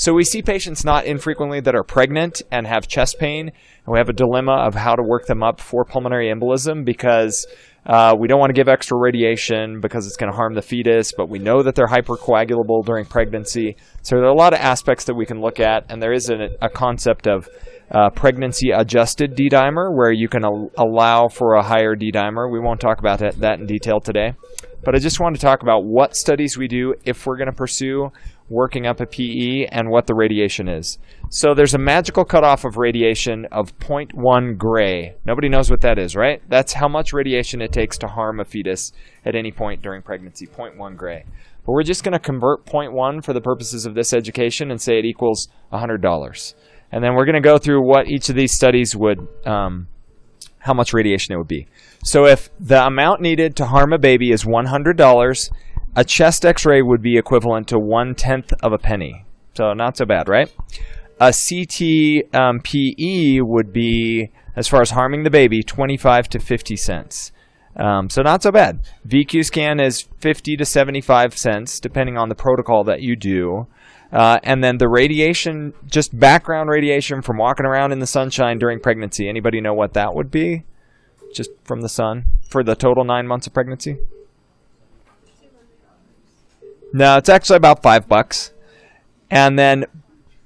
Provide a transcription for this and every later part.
So we see patients not infrequently that are pregnant and have chest pain, and we have a dilemma of how to work them up for pulmonary embolism because uh, we don't want to give extra radiation because it's going to harm the fetus, but we know that they're hypercoagulable during pregnancy. So there are a lot of aspects that we can look at, and there is a, a concept of uh, pregnancy adjusted D dimer where you can al- allow for a higher D dimer. We won't talk about that, that in detail today, but I just want to talk about what studies we do if we're going to pursue working up a PE and what the radiation is. So there's a magical cutoff of radiation of 0.1 gray. Nobody knows what that is, right? That's how much radiation it takes to harm a fetus at any point during pregnancy, 0.1 gray. But we're just going to convert 0.1 for the purposes of this education and say it equals $100. And then we're going to go through what each of these studies would, um, how much radiation it would be. So if the amount needed to harm a baby is $100, a chest x-ray would be equivalent to one tenth of a penny. So not so bad, right? A CT um, PE would be, as far as harming the baby, 25 to 50 cents. Um, so not so bad. VQ scan is 50 to 75 cents, depending on the protocol that you do. Uh, and then the radiation, just background radiation from walking around in the sunshine during pregnancy. Anybody know what that would be? Just from the sun for the total nine months of pregnancy? No, it's actually about five bucks. And then,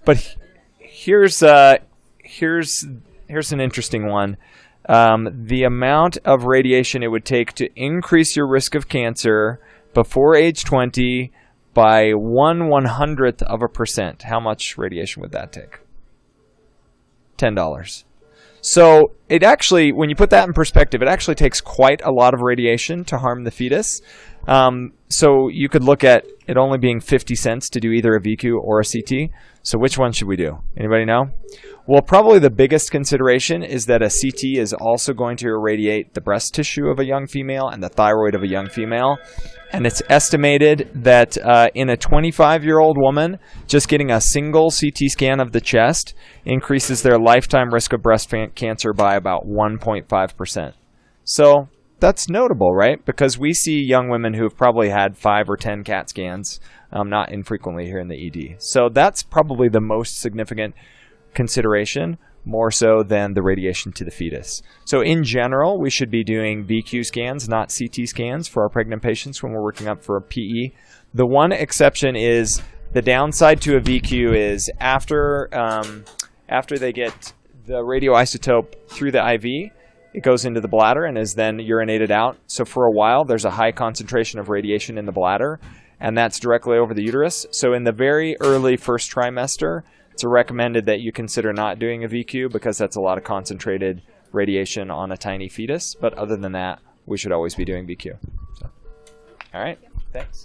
but here's uh, here's here's an interesting one. Um, the amount of radiation it would take to increase your risk of cancer before age 20 by one one hundredth of a percent. How much radiation would that take? Ten dollars. So it actually, when you put that in perspective, it actually takes quite a lot of radiation to harm the fetus. Um, so you could look at it only being 50 cents to do either a VQ or a CT. So which one should we do? Anybody know? Well, probably the biggest consideration is that a CT is also going to irradiate the breast tissue of a young female and the thyroid of a young female. And it's estimated that uh, in a 25 year old woman, just getting a single CT scan of the chest increases their lifetime risk of breast cancer by about 1.5%. So that's notable, right? Because we see young women who have probably had five or 10 CAT scans, um, not infrequently here in the ED. So that's probably the most significant consideration more so than the radiation to the fetus. So in general, we should be doing VQ scans, not CT scans for our pregnant patients when we're working up for a PE. The one exception is the downside to a VQ is after um, after they get the radioisotope through the IV, it goes into the bladder and is then urinated out. So for a while, there's a high concentration of radiation in the bladder, and that's directly over the uterus. So in the very early first trimester, it's recommended that you consider not doing a VQ because that's a lot of concentrated radiation on a tiny fetus. But other than that, we should always be doing VQ. So. All right. Thanks.